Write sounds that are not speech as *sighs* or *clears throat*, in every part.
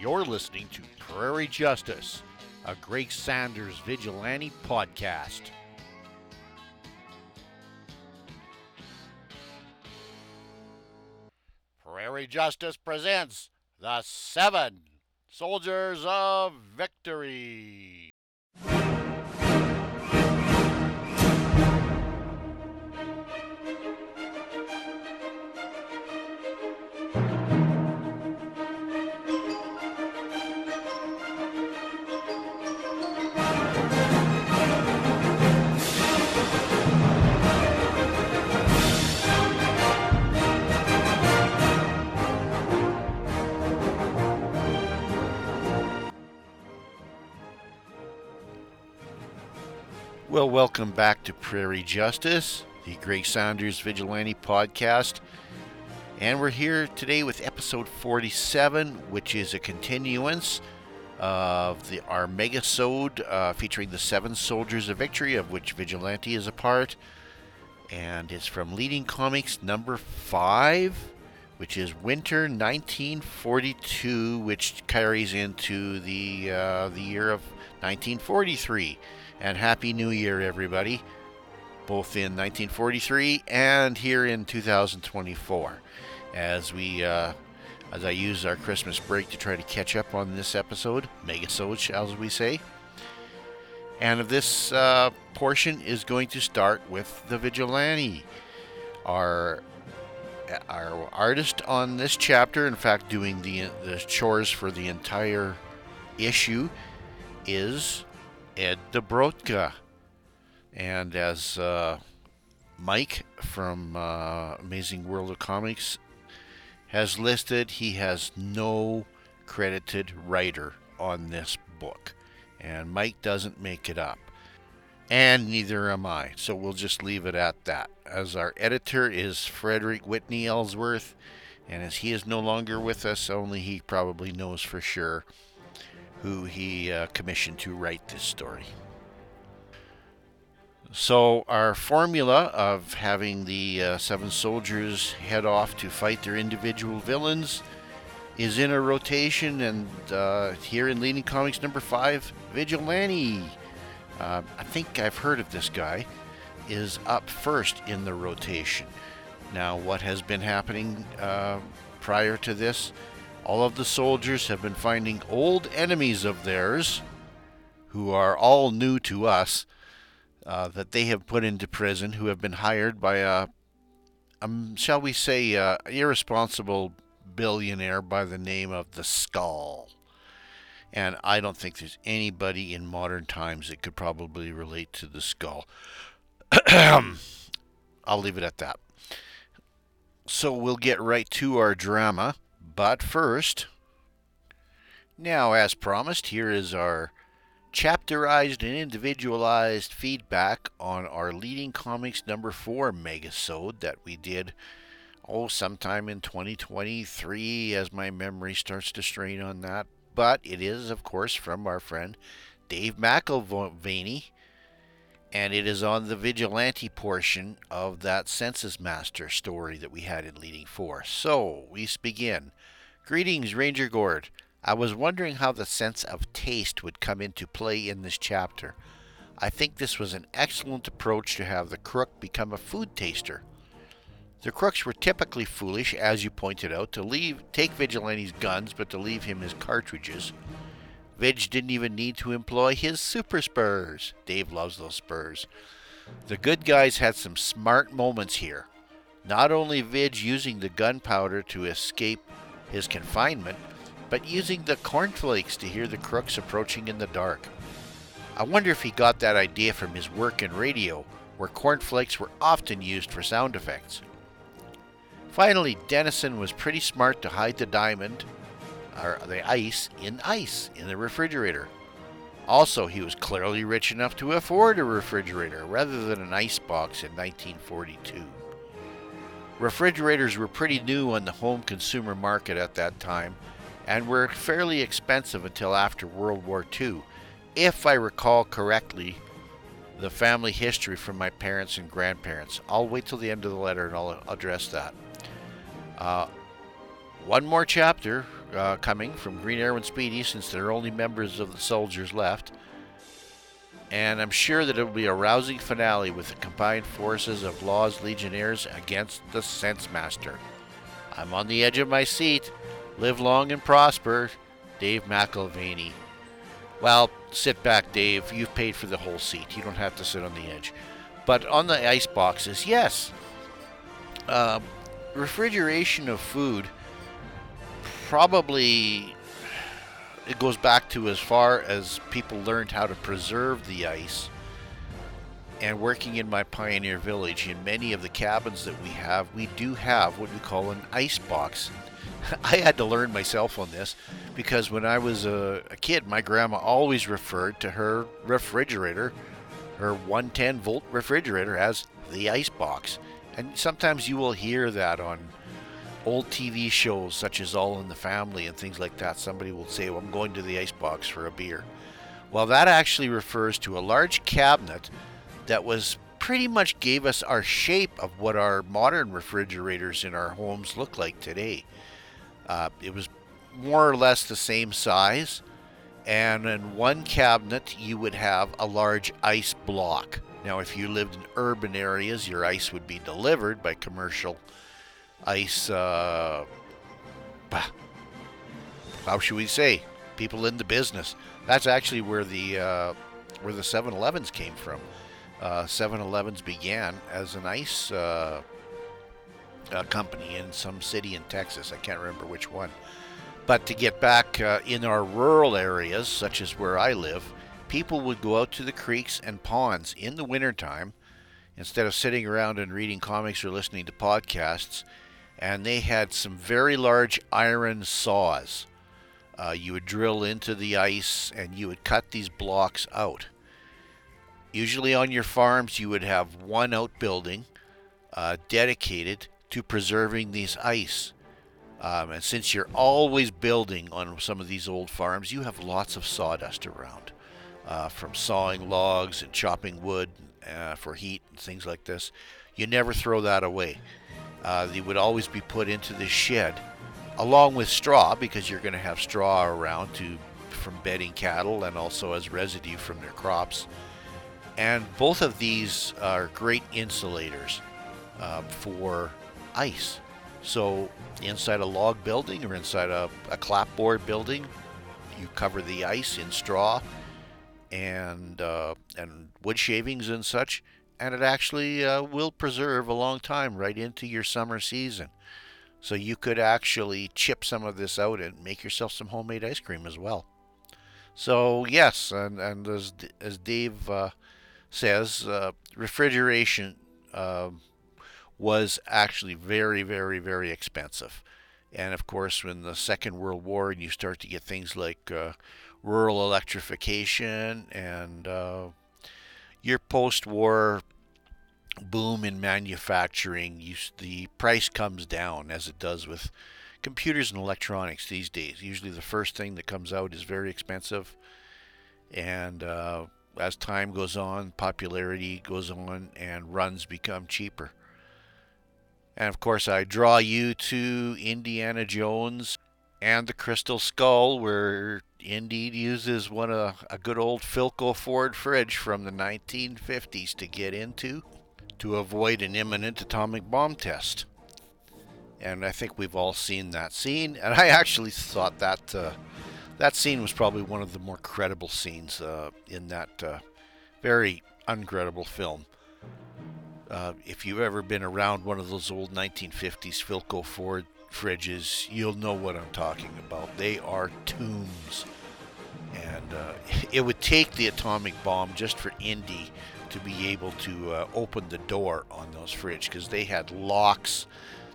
You're listening to Prairie Justice, a Greg Saunders vigilante podcast. Prairie Justice presents the Seven Soldiers of Victory. Well, welcome back to Prairie Justice, the Greg Saunders Vigilante podcast. And we're here today with episode 47, which is a continuance of the our megasode uh, featuring the seven soldiers of victory, of which Vigilante is a part. And it's from Leading Comics number five, which is Winter 1942, which carries into the uh, the year of 1943 and Happy New Year, everybody, both in 1943 and here in 2024. As we, uh, as I use our Christmas break to try to catch up on this episode, megasode, shall we say. And of this uh, portion is going to start with the vigilante, our our artist on this chapter. In fact, doing the the chores for the entire issue is Ed Dobrotka. And as uh, Mike from uh, Amazing World of Comics has listed, he has no credited writer on this book. And Mike doesn't make it up. And neither am I. So we'll just leave it at that. As our editor is Frederick Whitney Ellsworth. And as he is no longer with us, only he probably knows for sure who he uh, commissioned to write this story. So, our formula of having the uh, seven soldiers head off to fight their individual villains is in a rotation, and uh, here in Leading Comics number five, Vigilante. Uh, I think I've heard of this guy, is up first in the rotation. Now, what has been happening uh, prior to this? All of the soldiers have been finding old enemies of theirs, who are all new to us, uh, that they have put into prison, who have been hired by a, um, shall we say, irresponsible billionaire by the name of the Skull. And I don't think there's anybody in modern times that could probably relate to the Skull. *clears throat* I'll leave it at that. So we'll get right to our drama. But first, now as promised, here is our chapterized and individualized feedback on our leading comics number four megasode that we did oh sometime in 2023 as my memory starts to strain on that. But it is of course from our friend dave mcelvaney and it is on the vigilante portion of that Sense Master story that we had in leading four so we begin Greetings, Ranger Gord. I was wondering how the sense of taste would come into play in this chapter. I think this was an excellent approach to have the crook become a food taster. The crooks were typically foolish, as you pointed out, to leave take Vigilante's guns but to leave him his cartridges. Vig didn't even need to employ his super spurs. Dave loves those spurs. The good guys had some smart moments here. Not only Vig using the gunpowder to escape his confinement, but using the cornflakes to hear the crooks approaching in the dark. I wonder if he got that idea from his work in radio, where cornflakes were often used for sound effects. Finally, Dennison was pretty smart to hide the diamond, or the ice, in ice in the refrigerator. Also, he was clearly rich enough to afford a refrigerator rather than an ice box in 1942. Refrigerators were pretty new on the home consumer market at that time and were fairly expensive until after World War II, if I recall correctly the family history from my parents and grandparents. I'll wait till the end of the letter and I'll address that. Uh, one more chapter uh, coming from Green Arrow and Speedy since they're only members of the soldiers left. And I'm sure that it will be a rousing finale with the combined forces of Law's Legionnaires against the Sense Master. I'm on the edge of my seat. Live long and prosper, Dave McIlvaney. Well, sit back, Dave. You've paid for the whole seat. You don't have to sit on the edge. But on the ice boxes, yes. Uh, refrigeration of food probably it goes back to as far as people learned how to preserve the ice and working in my pioneer village in many of the cabins that we have we do have what we call an ice box. *laughs* I had to learn myself on this because when i was a, a kid my grandma always referred to her refrigerator her 110 volt refrigerator as the ice box. And sometimes you will hear that on old TV shows such as All in the Family and things like that, somebody will say, well, I'm going to the icebox for a beer. Well, that actually refers to a large cabinet that was pretty much gave us our shape of what our modern refrigerators in our homes look like today. Uh, it was more or less the same size, and in one cabinet, you would have a large ice block. Now, if you lived in urban areas, your ice would be delivered by commercial ice. Uh, how should we say? People in the business. That's actually where the uh, where the 7-Elevens came from. Uh, 7-Elevens began as an ice uh, company in some city in Texas. I can't remember which one. But to get back uh, in our rural areas, such as where I live, people would go out to the creeks and ponds in the wintertime instead of sitting around and reading comics or listening to podcasts and they had some very large iron saws. Uh, you would drill into the ice and you would cut these blocks out. Usually on your farms, you would have one outbuilding uh, dedicated to preserving these ice. Um, and since you're always building on some of these old farms, you have lots of sawdust around uh, from sawing logs and chopping wood uh, for heat and things like this. You never throw that away. Uh, they would always be put into this shed along with straw because you're going to have straw around to from bedding cattle and also as residue from their crops. And both of these are great insulators uh, for ice. So inside a log building or inside a, a clapboard building, you cover the ice in straw and uh, and wood shavings and such and it actually uh, will preserve a long time right into your summer season. So you could actually chip some of this out and make yourself some homemade ice cream as well. So yes, and, and as as Dave uh, says, uh, refrigeration um, was actually very, very, very expensive. And of course, when the Second World War, and you start to get things like uh, rural electrification and uh, your post-war boom in manufacturing, you, the price comes down as it does with computers and electronics these days. Usually, the first thing that comes out is very expensive, and uh, as time goes on, popularity goes on, and runs become cheaper. And of course, I draw you to Indiana Jones and the Crystal Skull, where Indy uses one of a good old Philco Ford fridge from the 1950s to get into to avoid an imminent atomic bomb test. And I think we've all seen that scene. And I actually thought that uh, that scene was probably one of the more credible scenes uh, in that uh, very uncredible film. Uh, if you've ever been around one of those old 1950s Philco Ford fridges, you'll know what I'm talking about. They are tombs. And uh, *laughs* it would take the atomic bomb just for Indy to be able to uh, open the door on those fridges because they had locks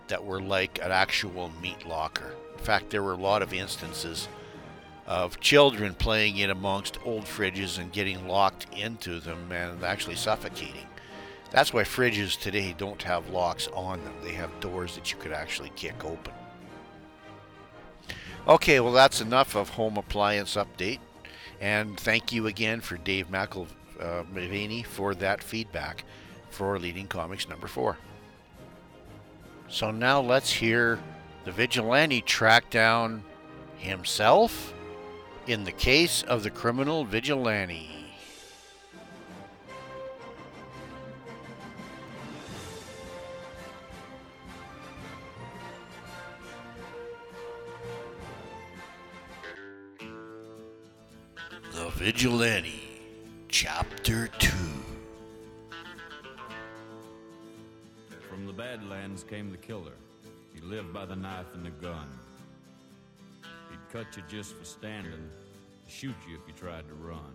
that were like an actual meat locker. In fact, there were a lot of instances of children playing in amongst old fridges and getting locked into them and actually suffocating. That's why fridges today don't have locks on them. They have doors that you could actually kick open. Okay, well, that's enough of home appliance update. And thank you again for Dave McIlvaney uh, for that feedback for Leading Comics number four. So now let's hear the vigilante track down himself in the case of the criminal vigilante. Vigilante, Chapter 2. From the Badlands came the killer. He lived by the knife and the gun. He'd cut you just for standing, shoot you if you tried to run.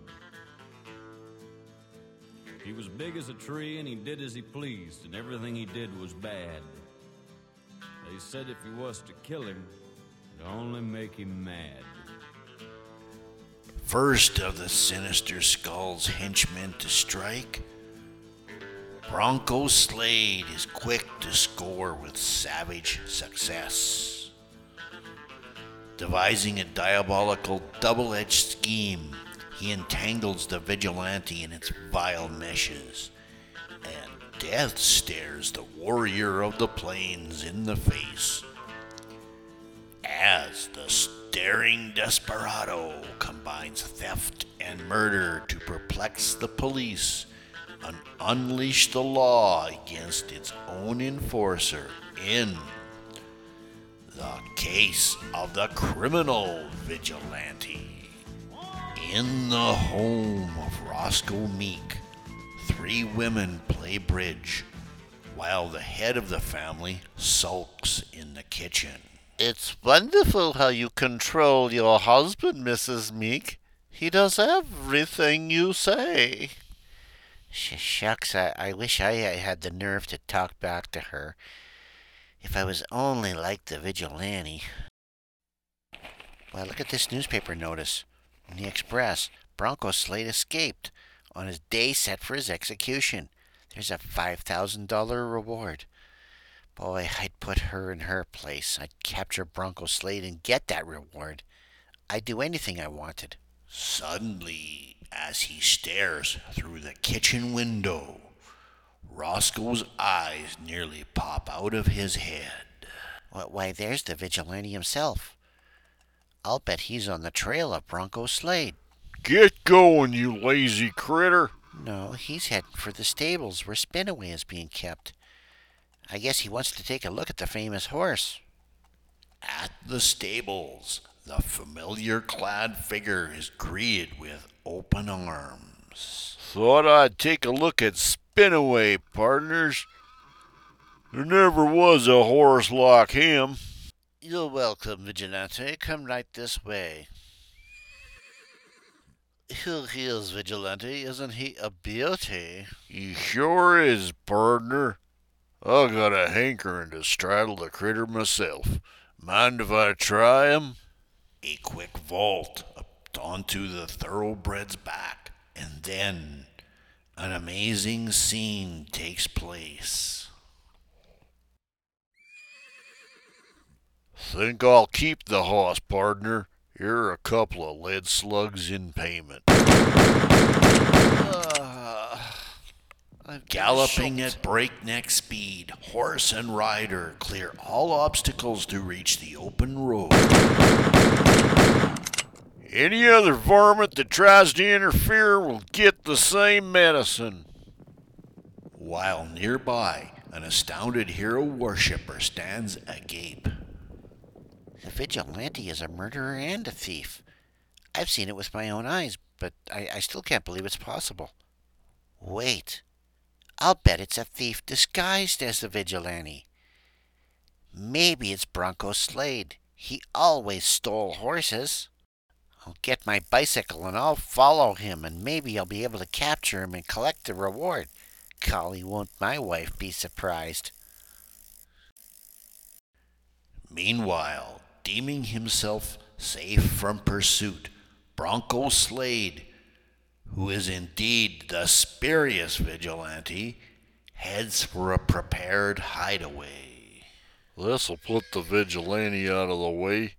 He was big as a tree and he did as he pleased, and everything he did was bad. They said if you was to kill him, it'd only make him mad. First of the sinister skull's henchmen to strike, Bronco Slade is quick to score with savage success. Devising a diabolical double edged scheme, he entangles the vigilante in its vile meshes, and death stares the warrior of the plains in the face as the staring desperado combines theft and murder to perplex the police and unleash the law against its own enforcer in the case of the criminal vigilante. In the home of Roscoe Meek, three women play bridge while the head of the family sulks in the kitchen. It's wonderful how you control your husband, Mrs. Meek. He does everything you say. Sh- shucks, I, I wish I had the nerve to talk back to her. If I was only like the vigilante. Why, look at this newspaper notice. In the Express, Bronco Slade escaped on his day set for his execution. There's a $5,000 reward. Boy, I'd put her in her place. I'd capture Bronco Slade and get that reward. I'd do anything I wanted. Suddenly, as he stares through the kitchen window, Roscoe's eyes nearly pop out of his head. Why, there's the vigilante himself. I'll bet he's on the trail of Bronco Slade. Get going, you lazy critter. No, he's heading for the stables where Spinaway is being kept. I guess he wants to take a look at the famous horse. At the stables, the familiar clad figure is greeted with open arms. Thought I'd take a look at Spinaway, partners. There never was a horse like him. You're welcome, Vigilante. Come right this way. Here he is, Vigilante. Isn't he a beauty? He sure is, partner. I got a hankering to straddle the critter myself. Mind if I try him? A quick vault up onto the thoroughbred's back, and then an amazing scene takes place. Think I'll keep the hoss, partner. Here are a couple of lead slugs in payment. Galloping at breakneck speed, horse and rider clear all obstacles to reach the open road. Any other varmint that tries to interfere will get the same medicine. While nearby, an astounded hero worshipper stands agape. The vigilante is a murderer and a thief. I've seen it with my own eyes, but I, I still can't believe it's possible. Wait. I'll bet it's a thief disguised as the vigilante. Maybe it's Bronco Slade. He always stole horses. I'll get my bicycle and I'll follow him, and maybe I'll be able to capture him and collect the reward. Golly, won't my wife be surprised? Meanwhile, deeming himself safe from pursuit, Bronco Slade who is indeed the spurious vigilante, heads for a prepared hideaway. This'll put the vigilante out of the way.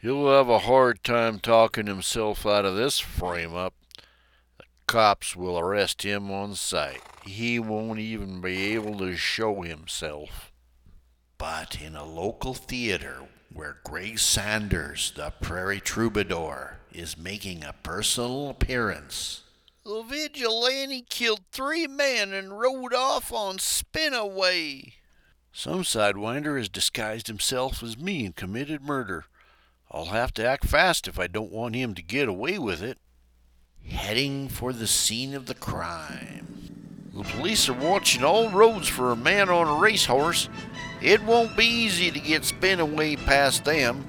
He'll have a hard time talking himself out of this frame up. The cops will arrest him on sight. He won't even be able to show himself. But in a local theater where Greg Saunders, the prairie troubadour, is making a personal appearance. The vigilante killed three men and rode off on Spinaway. Some sidewinder has disguised himself as me and committed murder. I'll have to act fast if I don't want him to get away with it. Heading for the scene of the crime. The police are watching all roads for a man on a racehorse. It won't be easy to get Spinaway past them,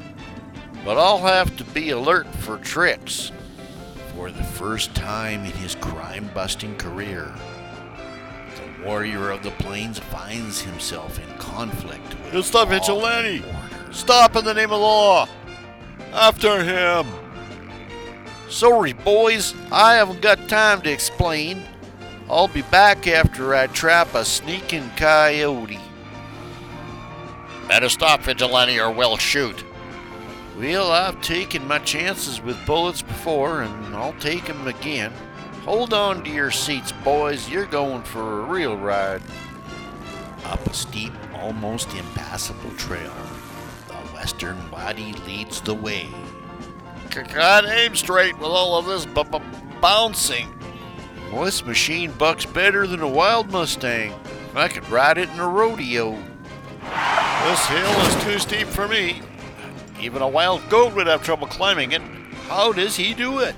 but I'll have to be alert for tricks. For the first time in his crime busting career, the warrior of the plains finds himself in conflict with It's the vigilante. Stop in the name of law! After him! Sorry, boys, I haven't got time to explain. I'll be back after I trap a sneaking coyote. Better stop, vigilante, or we'll shoot. Well, I've taken my chances with bullets before, and I'll take 'em again. Hold on to your seats, boys. You're going for a real ride. Up a steep, almost impassable trail, the Western Waddy leads the way. God, aim straight with all of this b- b- bouncing. Well, this machine bucks better than a wild Mustang. I could ride it in a rodeo. This hill is too steep for me. Even a wild goat would have trouble climbing it. How does he do it?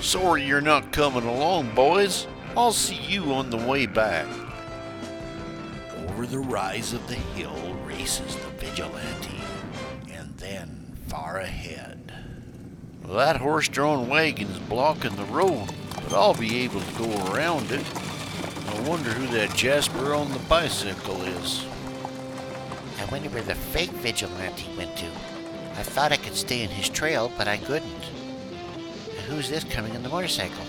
Sorry you're not coming along, boys. I'll see you on the way back. Over the rise of the hill races the vigilante, and then far ahead. Well, that horse drawn wagon's blocking the road, but I'll be able to go around it. I wonder who that Jasper on the bicycle is. I wonder where the fake vigilante went to. I thought I could stay in his trail, but I couldn't. And who's this coming on the motorcycle?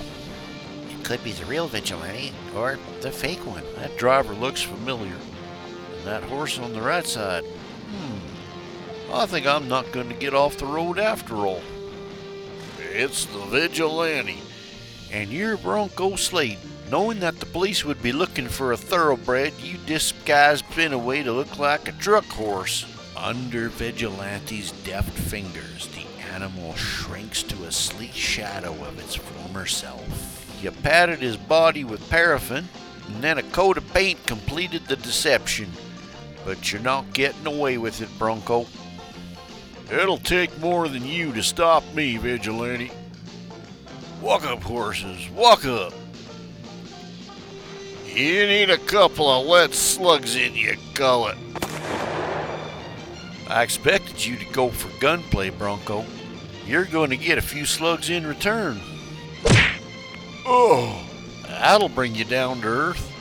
It could be the real vigilante or the fake one. That driver looks familiar. And that horse on the right side. Hmm. I think I'm not going to get off the road after all. It's the vigilante. And you're Bronco Slade. Knowing that the police would be looking for a thoroughbred, you disguised Spinaway to look like a truck horse. Under Vigilante's deft fingers, the animal shrinks to a sleek shadow of its former self. You patted his body with paraffin, and then a coat of paint completed the deception. But you're not getting away with it, Bronco. It'll take more than you to stop me, vigilante. Walk up, horses, walk up. You need a couple of lead slugs in you, gullet. I expected you to go for gunplay, Bronco. You're going to get a few slugs in return. Oh, That'll bring you down to earth.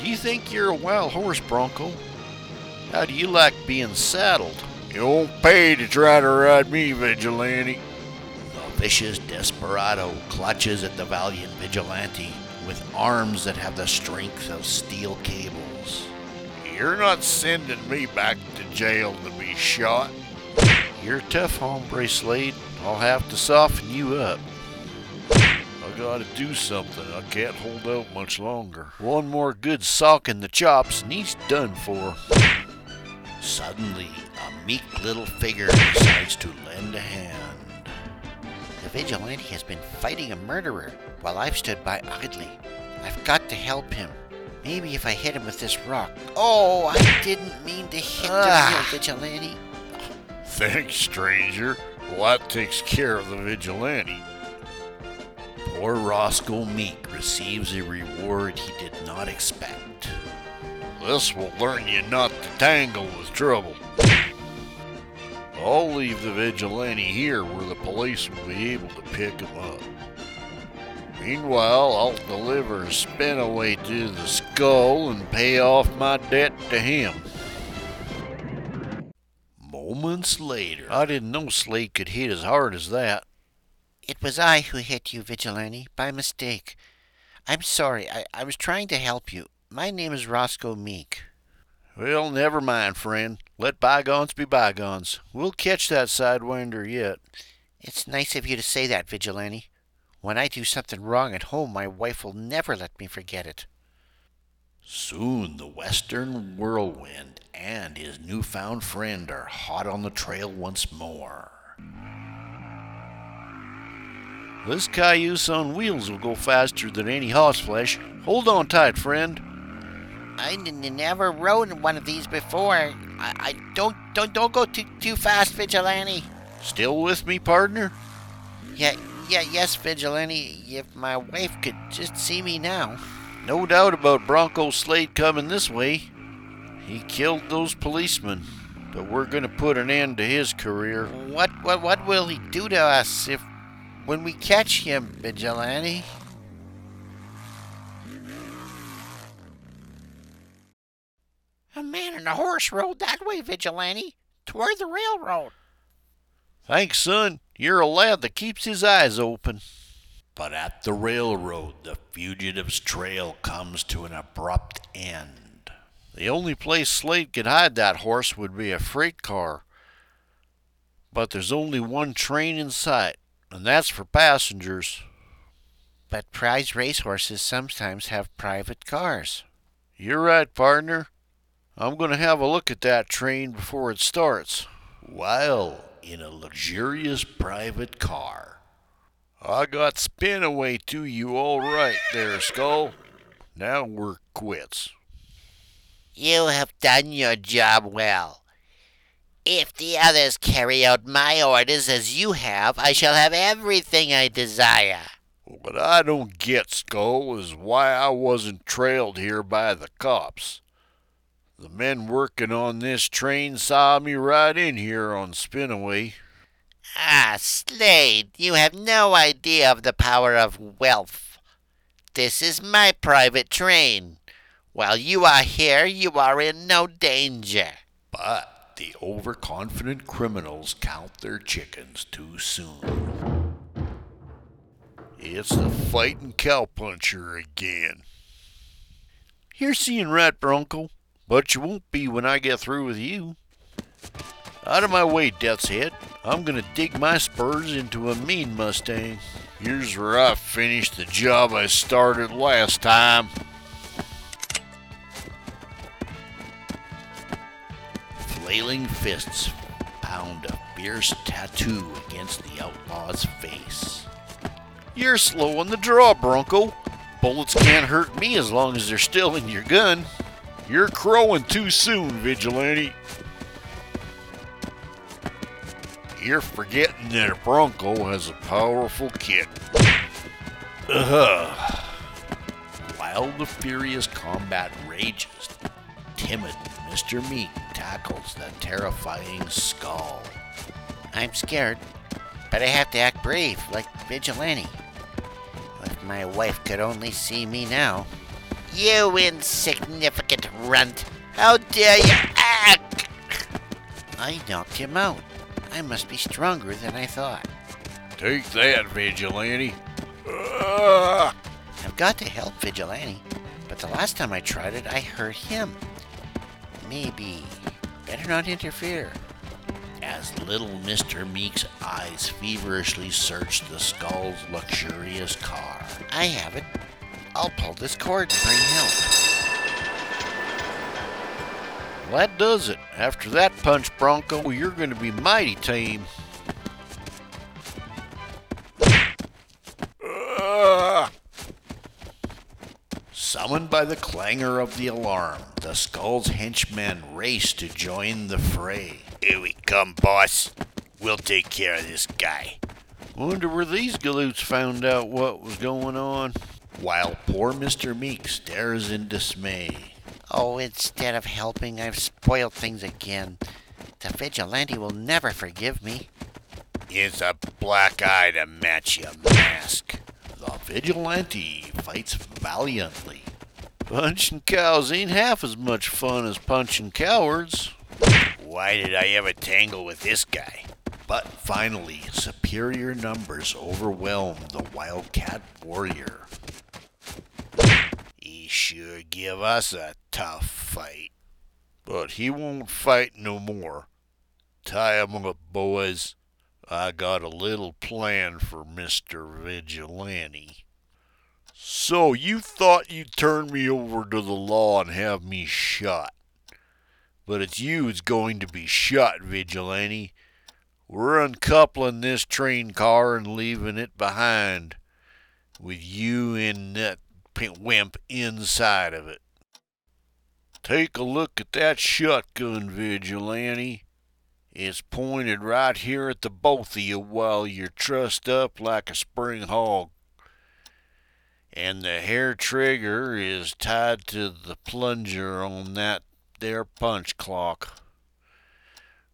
Do you think you're a wild horse, Bronco? How do you like being saddled? you won't pay to try to ride me, vigilante. The vicious desperado clutches at the valiant vigilante with arms that have the strength of steel cables. You're not sending me back to jail to be shot. You're tough hombre, Slade. I'll have to soften you up. I gotta do something. I can't hold out much longer. One more good sock in the chops and he's done for. Suddenly, a meek little figure decides to lend a hand. The vigilante has been fighting a murderer while I've stood by idly. I've got to help him. Maybe if I hit him with this rock. Oh, I didn't mean to hit Ah. the vigilante. Thanks, stranger. Well, that takes care of the vigilante. Poor Roscoe Meek receives a reward he did not expect. This will learn you not to tangle with trouble. I'll leave the vigilante here where the police will be able to pick him up. Meanwhile, I'll deliver a Spinaway to the skull and pay off my debt to him. Moments later, I didn't know Slade could hit as hard as that. It was I who hit you, vigilante, by mistake. I'm sorry. I, I was trying to help you. My name is Roscoe Meek. Well, never mind, friend. Let bygones be bygones. We'll catch that sidewinder yet. It's nice of you to say that, vigilante. When I do something wrong at home, my wife will never let me forget it. Soon the Western Whirlwind and his newfound friend are hot on the trail once more. This cayuse on wheels will go faster than any horseflesh. Hold on tight, friend. I n- never rode one of these before. I, I don't don't don't go too too fast, Vigilante. Still with me, partner? Yeah, yeah, yes, Vigilante. If my wife could just see me now. No doubt about Bronco Slade coming this way. He killed those policemen, but we're going to put an end to his career. What what what will he do to us if when we catch him, Vigilante? A man and a horse rode that way, Vigilante, toward the railroad. Thanks, son. You're a lad that keeps his eyes open. But at the railroad, the fugitive's trail comes to an abrupt end. The only place Slade could hide that horse would be a freight car. But there's only one train in sight, and that's for passengers. But prize racehorses sometimes have private cars. You're right, partner. I'm going to have a look at that train before it starts. While in a luxurious private car. I got Spinaway to you all right there, Skull. Now we're quits. You have done your job well. If the others carry out my orders as you have, I shall have everything I desire. What I don't get, Skull, is why I wasn't trailed here by the cops. The men working on this train saw me right in here on Spinaway. Ah, Slade, you have no idea of the power of wealth. This is my private train. While you are here, you are in no danger. But the overconfident criminals count their chickens too soon. It's the fighting cowpuncher again. You're seeing right, Bronco, but you won't be when I get through with you. Out of my way, Death's Head. I'm gonna dig my spurs into a mean Mustang. Here's where I finish the job I started last time. Flailing fists pound a fierce tattoo against the outlaw's face. You're slow on the draw, Bronco. Bullets can't hurt me as long as they're still in your gun. You're crowing too soon, Vigilante. You're forgetting that a Bronco has a powerful kick. Ugh. Uh-huh. While the furious combat rages, timid Mr. Meek tackles the terrifying skull. I'm scared, but I have to act brave, like Vigilante. If my wife could only see me now. You insignificant runt! How dare you act! I knocked him out. I must be stronger than I thought. Take that, Vigilante. Ugh. I've got to help Vigilante, but the last time I tried it, I hurt him. Maybe better not interfere. As little Mr. Meek's eyes feverishly searched the skull's luxurious car. I have it. I'll pull this cord and bring help. Well, that does it. After that punch, Bronco, you're going to be mighty tame. Ugh. Summoned by the clangor of the alarm, the skull's henchmen race to join the fray. Here we come, boss. We'll take care of this guy. Wonder where these galoots found out what was going on. While poor Mr. Meek stares in dismay. Oh, instead of helping, I've spoiled things again. The vigilante will never forgive me. Here's a black eye to match your mask. The vigilante fights valiantly. Punching cows ain't half as much fun as punching cowards. Why did I ever tangle with this guy? But finally, superior numbers overwhelm the wildcat warrior. Sure give us a tough fight. But he won't fight no more. Tie him up, boys. I got a little plan for Mr. Vigilante. So you thought you'd turn me over to the law and have me shot. But it's you who's going to be shot, Vigilante. We're uncoupling this train car and leaving it behind, with you in that wimp inside of it. Take a look at that shotgun, Vigilante. It's pointed right here at the both of you while you're trussed up like a spring hog. And the hair trigger is tied to the plunger on that there punch clock.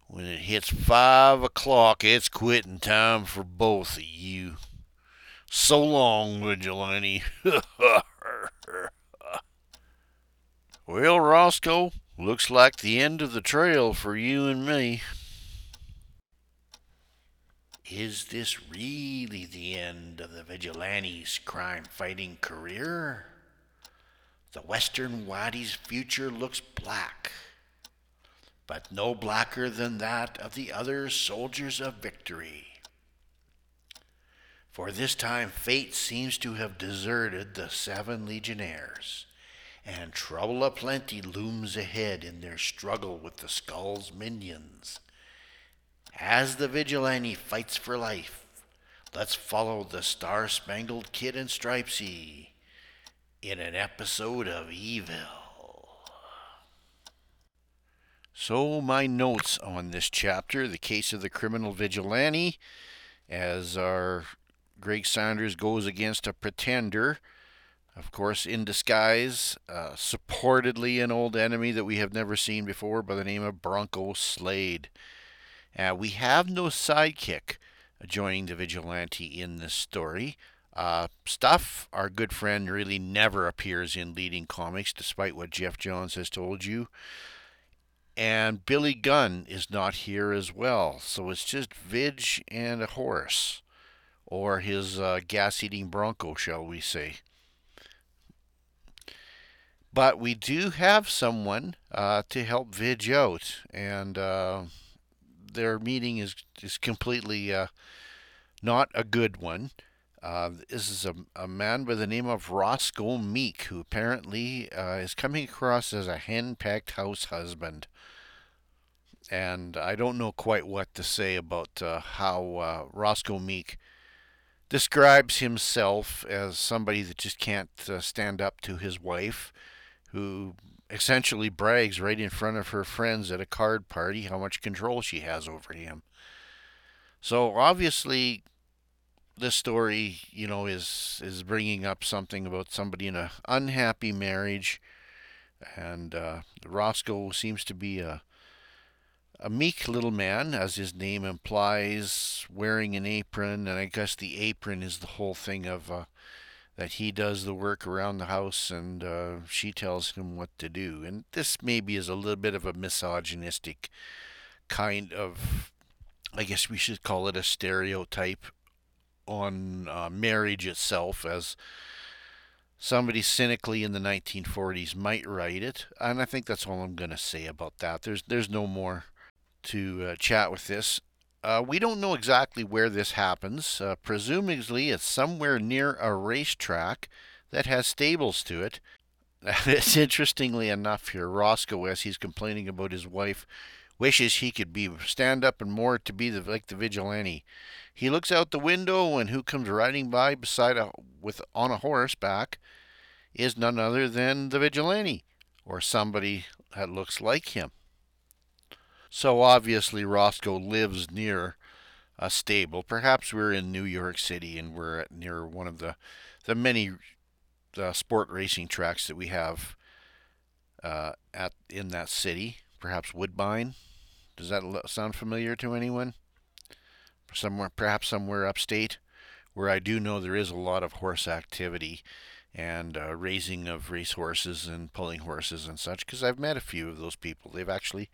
When it hits five o'clock, it's quitting time for both of you. So long, Vigilante. *laughs* well, Roscoe, looks like the end of the trail for you and me. Is this really the end of the vigilante's crime fighting career? The Western Waddy's future looks black, but no blacker than that of the other soldiers of victory. For this time, fate seems to have deserted the seven legionnaires, and trouble aplenty looms ahead in their struggle with the Skull's minions. As the vigilante fights for life, let's follow the Star Spangled Kid and Stripesy in an episode of Evil. So, my notes on this chapter the case of the criminal vigilante, as our Greg Saunders goes against a pretender, of course, in disguise, uh, supportedly an old enemy that we have never seen before by the name of Bronco Slade. Uh, we have no sidekick joining the vigilante in this story. Uh, Stuff, our good friend, really never appears in leading comics, despite what Geoff Johns has told you. And Billy Gunn is not here as well, so it's just Vidge and a horse, or his uh, gas eating bronco, shall we say. But we do have someone uh, to help Vig out, and uh, their meeting is is completely uh, not a good one. Uh, this is a, a man by the name of Roscoe Meek, who apparently uh, is coming across as a hen-pecked house husband. And I don't know quite what to say about uh, how uh, Roscoe Meek describes himself as somebody that just can't uh, stand up to his wife, who essentially brags right in front of her friends at a card party how much control she has over him. So obviously, this story, you know, is is bringing up something about somebody in a unhappy marriage, and uh, Roscoe seems to be a a meek little man, as his name implies, wearing an apron, and I guess the apron is the whole thing of uh, that he does the work around the house and uh, she tells him what to do. And this maybe is a little bit of a misogynistic kind of, I guess we should call it a stereotype on uh, marriage itself, as somebody cynically in the 1940s might write it. And I think that's all I'm going to say about that. There's there's no more to uh, chat with this. Uh, we don't know exactly where this happens. Uh, presumably, it's somewhere near a racetrack that has stables to it. *laughs* it's interestingly enough here, Roscoe, as he's complaining about his wife, wishes he could be stand up and more to be the, like the vigilante. He looks out the window, and who comes riding by beside a with on a horseback is none other than the vigilante, or somebody that looks like him. So obviously Roscoe lives near a stable. Perhaps we're in New York City and we're near one of the the many uh, sport racing tracks that we have uh, at in that city. Perhaps Woodbine. Does that sound familiar to anyone? Somewhere, perhaps somewhere upstate, where I do know there is a lot of horse activity and uh, raising of race horses and pulling horses and such. Because I've met a few of those people. They've actually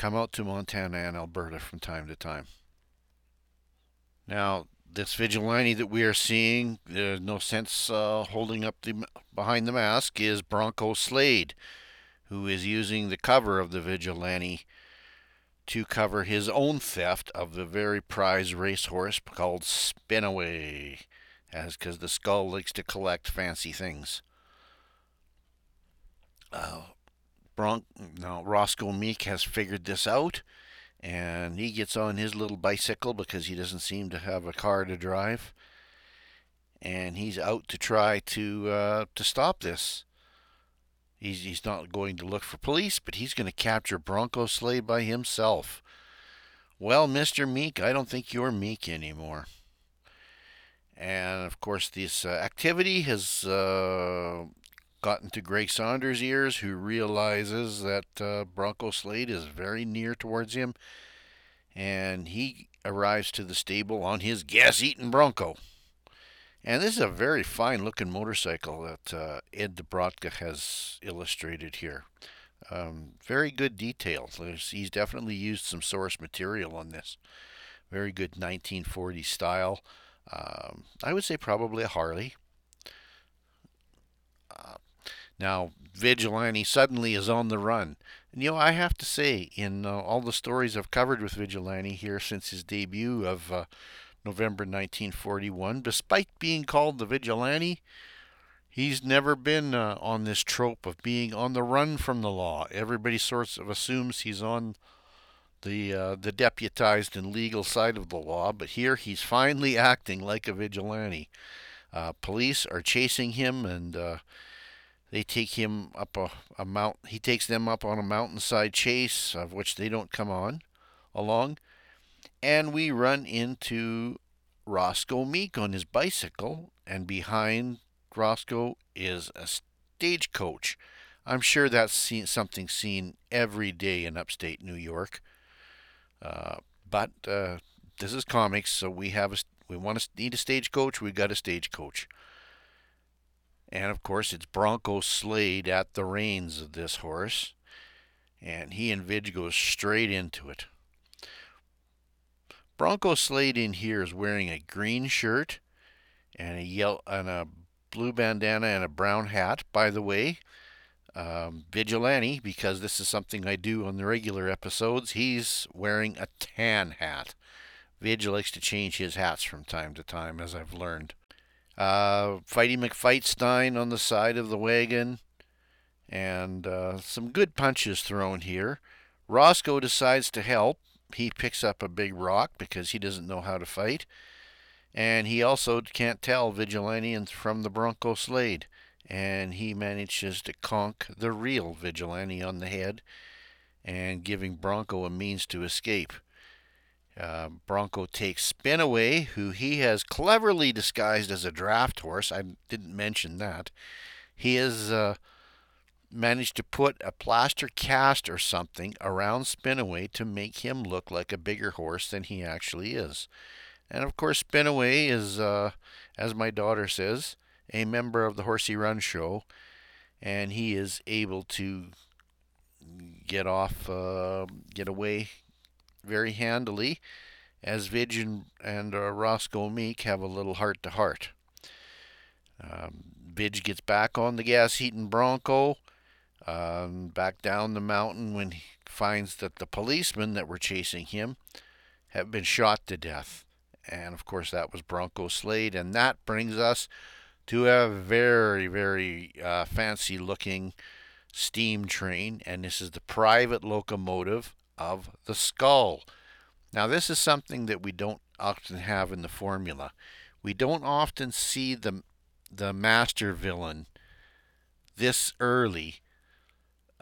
come out to Montana and Alberta from time to time. Now, this vigilante that we are seeing, there's no sense uh, holding up the behind the mask, is Bronco Slade, who is using the cover of the vigilante to cover his own theft of the very prize racehorse called Spinaway. as because the skull likes to collect fancy things. Uh, Bronc, now Roscoe Meek has figured this out, and he gets on his little bicycle because he doesn't seem to have a car to drive, and he's out to try to uh, to stop this. He's he's not going to look for police, but he's going to capture Bronco Slade by himself. Well, Mr. Meek, I don't think you're meek anymore. And of course, this uh, activity has uh, gotten to Greg Saunders' ears, who realizes that uh, Bronco Slade is very near towards him, and he arrives to the stable on his gas-eating Bronco. And this is a very fine-looking motorcycle that uh, Ed Dobrotka has illustrated here. Um, very good detail. There's, he's definitely used some source material on this. Very good 1940 style. Um, I would say probably a Harley. Now, Vigilante suddenly is on the run. And, you know, I have to say, in uh, all the stories I've covered with Vigilante here since his debut of uh, November 1941, despite being called the Vigilante, he's never been uh, on this trope of being on the run from the law. Everybody sort of assumes he's on the uh, the deputized and legal side of the law, but here he's finally acting like a vigilante. Uh, police are chasing him, and uh, they take him up a, a mount. He takes them up on a mountainside chase, of which they don't come on along, and we run into Roscoe Meek on his bicycle, and behind Roscoe is a stagecoach. I'm sure that's seen, something seen every day in upstate New York. Uh, but uh, this is comics, so we have a we want to need a stagecoach. We got a stagecoach, and of course it's Bronco Slade at the reins of this horse, and he and Vidge goes straight into it. Bronco Slade in here is wearing a green shirt and a yellow and a blue bandana and a brown hat. By the way, um, Vigilante, because this is something I do on the regular episodes, he's wearing a tan hat. Vigil likes to change his hats from time to time, as I've learned. Uh, Fighty McFightstein on the side of the wagon, and uh, some good punches thrown here. Roscoe decides to help. He picks up a big rock because he doesn't know how to fight. And he also can't tell Vigilante from the Bronco Slade and he manages to conk the real vigilante on the head and giving Bronco a means to escape. Uh, Bronco takes Spinaway, who he has cleverly disguised as a draft horse. I didn't mention that. He has uh, managed to put a plaster cast or something around Spinaway to make him look like a bigger horse than he actually is. And of course, Spinaway is, uh, as my daughter says, a member of the Horsey Run show, and he is able to get off, uh, get away very handily, as Vidge and, and uh, Roscoe Meek have a little heart to heart. Um, Vidge gets back on the gas eating Bronco, um, back down the mountain when he finds that the policemen that were chasing him have been shot to death. And of course, that was Bronco Slade. And that brings us to a very, very uh, fancy looking steam train, and this is the private locomotive of the Skull. Now, this is something that we don't often have in the formula. We don't often see the the master villain this early,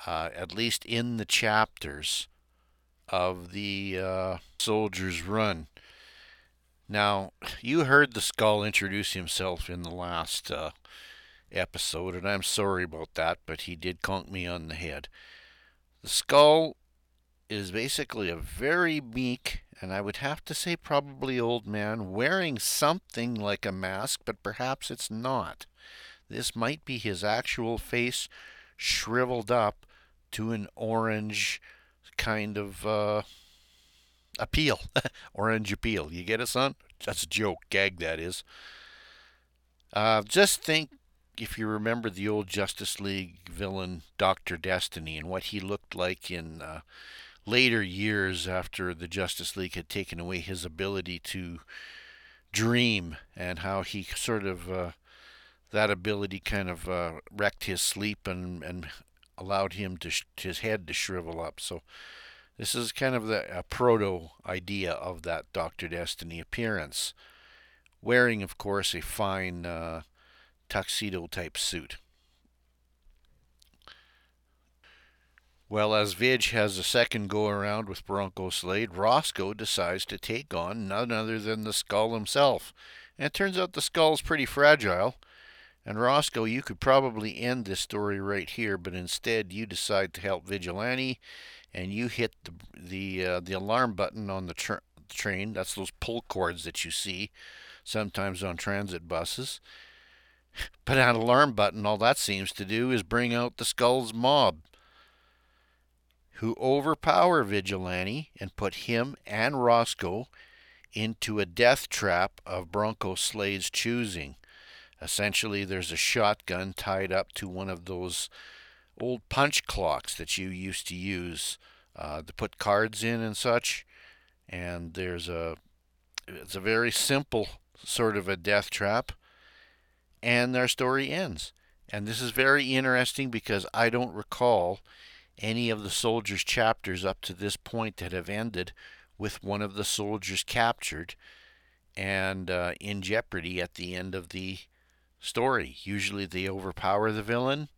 uh, at least in the chapters of the uh, Soldier's Run. Now, you heard the skull introduce himself in the last uh, episode, and I'm sorry about that, but he did conk me on the head. The skull is basically a very meek, and I would have to say probably old man, wearing something like a mask, but perhaps it's not. This might be his actual face shriveled up to an orange kind of. Uh, appeal. *laughs* Orange appeal. You get it, son? That's a joke. Gag, that is. Uh, just think if you remember the old Justice League villain, Dr. Destiny, and what he looked like in uh, later years after the Justice League had taken away his ability to dream and how he sort of uh, that ability kind of uh, wrecked his sleep and and allowed him to sh- his head to shrivel up. So this is kind of the proto idea of that Doctor Destiny appearance, wearing, of course, a fine uh, tuxedo type suit. Well, as Vidge has a second go around with Bronco Slade, Roscoe decides to take on none other than the Skull himself. And it turns out the Skull's pretty fragile. And Roscoe, you could probably end this story right here, but instead you decide to help Vigilante, and you hit the the uh, the alarm button on the tra- train. That's those pull cords that you see sometimes on transit buses. *sighs* But an alarm button, all that seems to do is bring out the Skull's mob who overpower Vigilante and put him and Roscoe into a death trap of Bronco Slade's choosing. Essentially, there's a shotgun tied up to one of those old punch clocks that you used to use uh, to put cards in and such. And there's a it's a very simple sort of a death trap, and their story ends. And this is very interesting because I don't recall any of the soldiers' chapters up to this point that have ended with one of the soldiers captured and uh, in jeopardy at the end of the story. Usually they overpower the villain,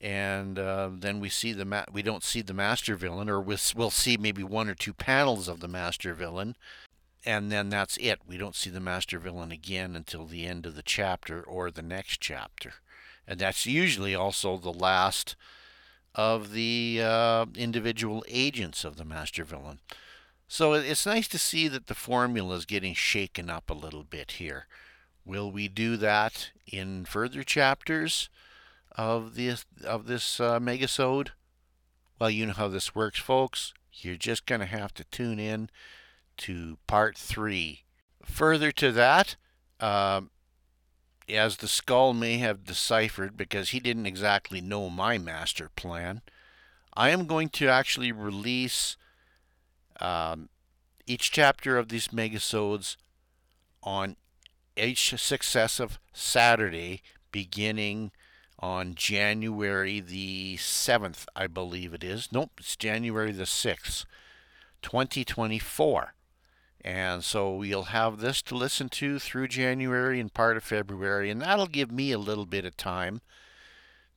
and uh, then we see the ma- we don't see the master villain, or we'll, we'll see maybe one or two panels of the master villain, and then that's it. We don't see the master villain again until the end of the chapter or the next chapter, and that's usually also the last of the uh, individual agents of the master villain. So it's nice to see that the formula is getting shaken up a little bit here. Will we do that in further chapters of this of this uh, megasode? Well, you know how this works, folks. You're just going to have to tune in to part three. Further to that, um, as the skull may have deciphered because he didn't exactly know my master plan, I am going to actually release um, each chapter of these megasodes on each successive Saturday beginning on January the 7th, I believe it is. Nope, it's January the 6th, 2024. And so you'll have this to listen to through January and part of February, and that'll give me a little bit of time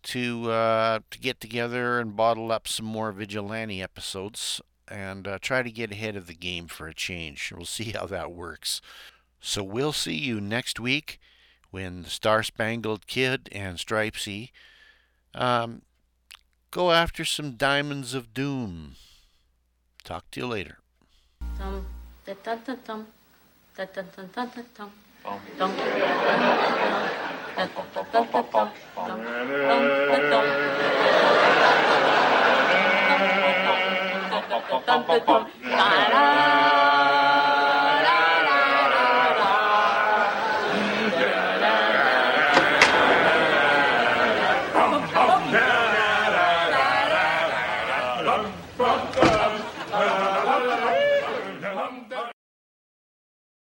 to uh, to get together and bottle up some more vigilante episodes and uh, try to get ahead of the game for a change. We'll see how that works. So we'll see you next week when the Star Spangled Kid and Stripesy um, go after some diamonds of doom. Talk to you later. Da-da.